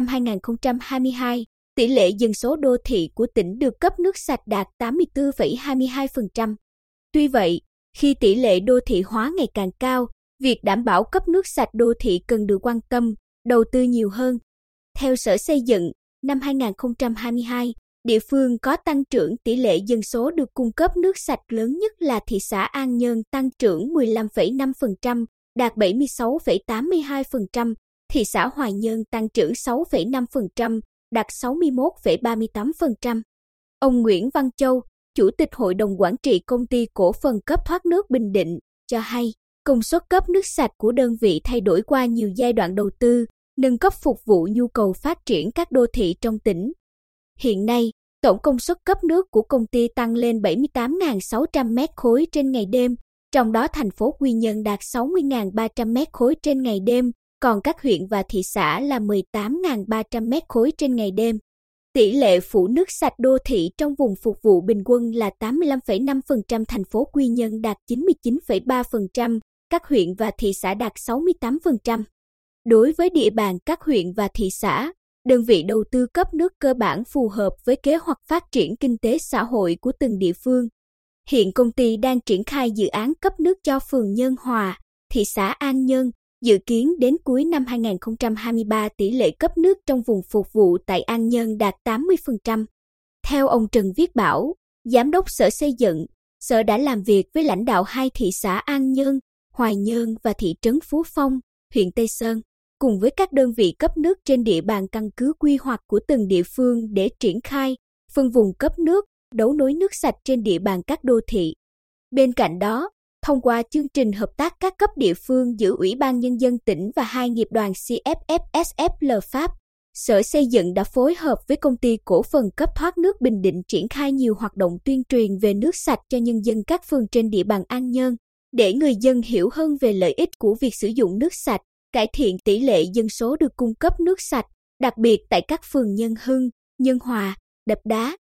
năm 2022, tỷ lệ dân số đô thị của tỉnh được cấp nước sạch đạt 84,22%. Tuy vậy, khi tỷ lệ đô thị hóa ngày càng cao, việc đảm bảo cấp nước sạch đô thị cần được quan tâm, đầu tư nhiều hơn. Theo Sở Xây dựng, năm 2022, địa phương có tăng trưởng tỷ lệ dân số được cung cấp nước sạch lớn nhất là thị xã An Nhơn tăng trưởng 15,5%, đạt 76,82%, thị xã Hoài Nhơn tăng trưởng 6,5%, đạt 61,38%. Ông Nguyễn Văn Châu, Chủ tịch Hội đồng Quản trị Công ty Cổ phần cấp thoát nước Bình Định, cho hay công suất cấp nước sạch của đơn vị thay đổi qua nhiều giai đoạn đầu tư, nâng cấp phục vụ nhu cầu phát triển các đô thị trong tỉnh. Hiện nay, tổng công suất cấp nước của công ty tăng lên 78.600 mét khối trên ngày đêm, trong đó thành phố Quy Nhơn đạt 60.300 mét khối trên ngày đêm, còn các huyện và thị xã là 18.300 mét khối trên ngày đêm. Tỷ lệ phủ nước sạch đô thị trong vùng phục vụ bình quân là 85,5%, thành phố Quy Nhơn đạt 99,3%, các huyện và thị xã đạt 68%. Đối với địa bàn các huyện và thị xã, đơn vị đầu tư cấp nước cơ bản phù hợp với kế hoạch phát triển kinh tế xã hội của từng địa phương. Hiện công ty đang triển khai dự án cấp nước cho phường Nhân Hòa, thị xã An Nhơn, dự kiến đến cuối năm 2023 tỷ lệ cấp nước trong vùng phục vụ tại An Nhơn đạt 80%. Theo ông Trần Viết Bảo, Giám đốc Sở Xây dựng, Sở đã làm việc với lãnh đạo hai thị xã An Nhơn, Hoài Nhơn và thị trấn Phú Phong, huyện Tây Sơn cùng với các đơn vị cấp nước trên địa bàn căn cứ quy hoạch của từng địa phương để triển khai, phân vùng cấp nước, đấu nối nước sạch trên địa bàn các đô thị. Bên cạnh đó, thông qua chương trình hợp tác các cấp địa phương giữa Ủy ban Nhân dân tỉnh và hai nghiệp đoàn CFFSFL Pháp, Sở Xây dựng đã phối hợp với công ty cổ phần cấp thoát nước Bình Định triển khai nhiều hoạt động tuyên truyền về nước sạch cho nhân dân các phường trên địa bàn An Nhơn, để người dân hiểu hơn về lợi ích của việc sử dụng nước sạch cải thiện tỷ lệ dân số được cung cấp nước sạch, đặc biệt tại các phường Nhân Hưng, Nhân Hòa, Đập Đá.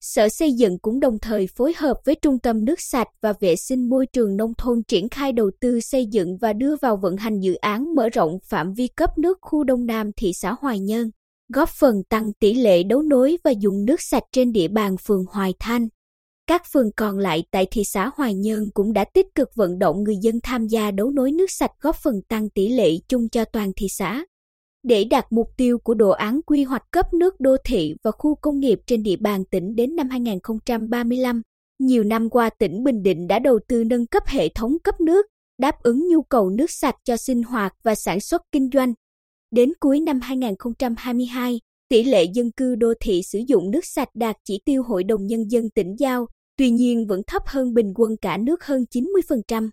Sở Xây dựng cũng đồng thời phối hợp với Trung tâm nước sạch và vệ sinh môi trường nông thôn triển khai đầu tư xây dựng và đưa vào vận hành dự án mở rộng phạm vi cấp nước khu Đông Nam thị xã Hoài Nhơn, góp phần tăng tỷ lệ đấu nối và dùng nước sạch trên địa bàn phường Hoài Thanh. Các phường còn lại tại thị xã Hoài Nhơn cũng đã tích cực vận động người dân tham gia đấu nối nước sạch góp phần tăng tỷ lệ chung cho toàn thị xã. Để đạt mục tiêu của đồ án quy hoạch cấp nước đô thị và khu công nghiệp trên địa bàn tỉnh đến năm 2035, nhiều năm qua tỉnh Bình Định đã đầu tư nâng cấp hệ thống cấp nước, đáp ứng nhu cầu nước sạch cho sinh hoạt và sản xuất kinh doanh. Đến cuối năm 2022, tỷ lệ dân cư đô thị sử dụng nước sạch đạt chỉ tiêu Hội đồng Nhân dân tỉnh giao, tuy nhiên vẫn thấp hơn bình quân cả nước hơn 90%.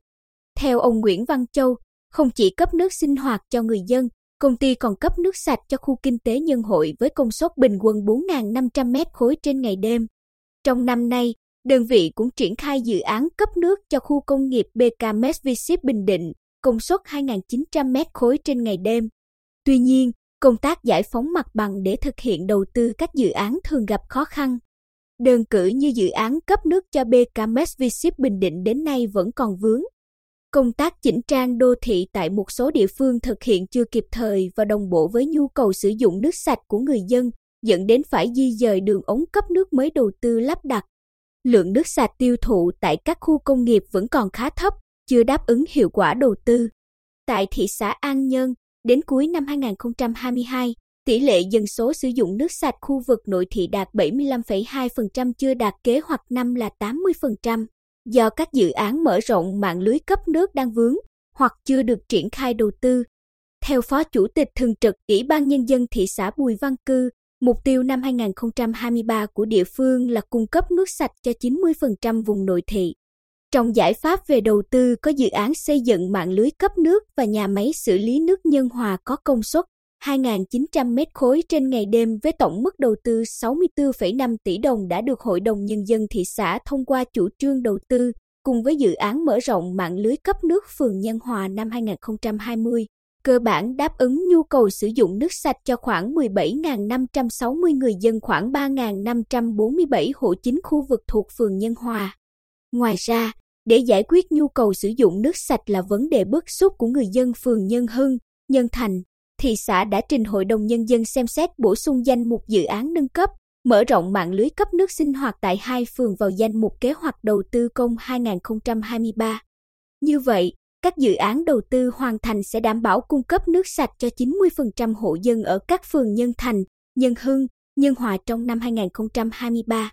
Theo ông Nguyễn Văn Châu, không chỉ cấp nước sinh hoạt cho người dân, công ty còn cấp nước sạch cho khu kinh tế nhân hội với công suất bình quân 4.500 mét khối trên ngày đêm. Trong năm nay, đơn vị cũng triển khai dự án cấp nước cho khu công nghiệp BK Mesviship Bình Định, công suất 2.900 mét khối trên ngày đêm. Tuy nhiên, công tác giải phóng mặt bằng để thực hiện đầu tư các dự án thường gặp khó khăn. Đơn cử như dự án cấp nước cho BKMS Ship Bình Định đến nay vẫn còn vướng. Công tác chỉnh trang đô thị tại một số địa phương thực hiện chưa kịp thời và đồng bộ với nhu cầu sử dụng nước sạch của người dân, dẫn đến phải di dời đường ống cấp nước mới đầu tư lắp đặt. Lượng nước sạch tiêu thụ tại các khu công nghiệp vẫn còn khá thấp, chưa đáp ứng hiệu quả đầu tư. Tại thị xã An Nhơn, đến cuối năm 2022, Tỷ lệ dân số sử dụng nước sạch khu vực nội thị đạt 75,2% chưa đạt kế hoạch năm là 80%, do các dự án mở rộng mạng lưới cấp nước đang vướng hoặc chưa được triển khai đầu tư. Theo Phó Chủ tịch Thường trực Ủy ban Nhân dân thị xã Bùi Văn Cư, mục tiêu năm 2023 của địa phương là cung cấp nước sạch cho 90% vùng nội thị. Trong giải pháp về đầu tư có dự án xây dựng mạng lưới cấp nước và nhà máy xử lý nước nhân hòa có công suất 2.900 mét khối trên ngày đêm với tổng mức đầu tư 64,5 tỷ đồng đã được Hội đồng Nhân dân thị xã thông qua chủ trương đầu tư, cùng với dự án mở rộng mạng lưới cấp nước phường Nhân Hòa năm 2020. Cơ bản đáp ứng nhu cầu sử dụng nước sạch cho khoảng 17.560 người dân khoảng 3.547 hộ chính khu vực thuộc phường Nhân Hòa. Ngoài ra, để giải quyết nhu cầu sử dụng nước sạch là vấn đề bức xúc của người dân phường Nhân Hưng, Nhân Thành, thị xã đã trình Hội đồng Nhân dân xem xét bổ sung danh mục dự án nâng cấp, mở rộng mạng lưới cấp nước sinh hoạt tại hai phường vào danh mục kế hoạch đầu tư công 2023. Như vậy, các dự án đầu tư hoàn thành sẽ đảm bảo cung cấp nước sạch cho 90% hộ dân ở các phường Nhân Thành, Nhân Hưng, Nhân Hòa trong năm 2023.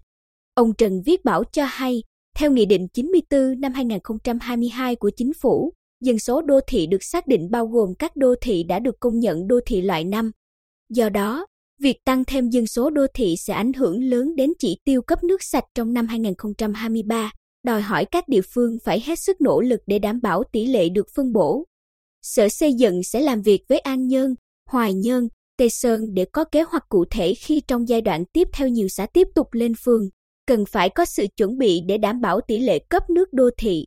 Ông Trần Viết Bảo cho hay, theo Nghị định 94 năm 2022 của Chính phủ, dân số đô thị được xác định bao gồm các đô thị đã được công nhận đô thị loại 5. Do đó, việc tăng thêm dân số đô thị sẽ ảnh hưởng lớn đến chỉ tiêu cấp nước sạch trong năm 2023, đòi hỏi các địa phương phải hết sức nỗ lực để đảm bảo tỷ lệ được phân bổ. Sở Xây dựng sẽ làm việc với An Nhơn, Hoài Nhơn, Tây Sơn để có kế hoạch cụ thể khi trong giai đoạn tiếp theo nhiều xã tiếp tục lên phường, cần phải có sự chuẩn bị để đảm bảo tỷ lệ cấp nước đô thị.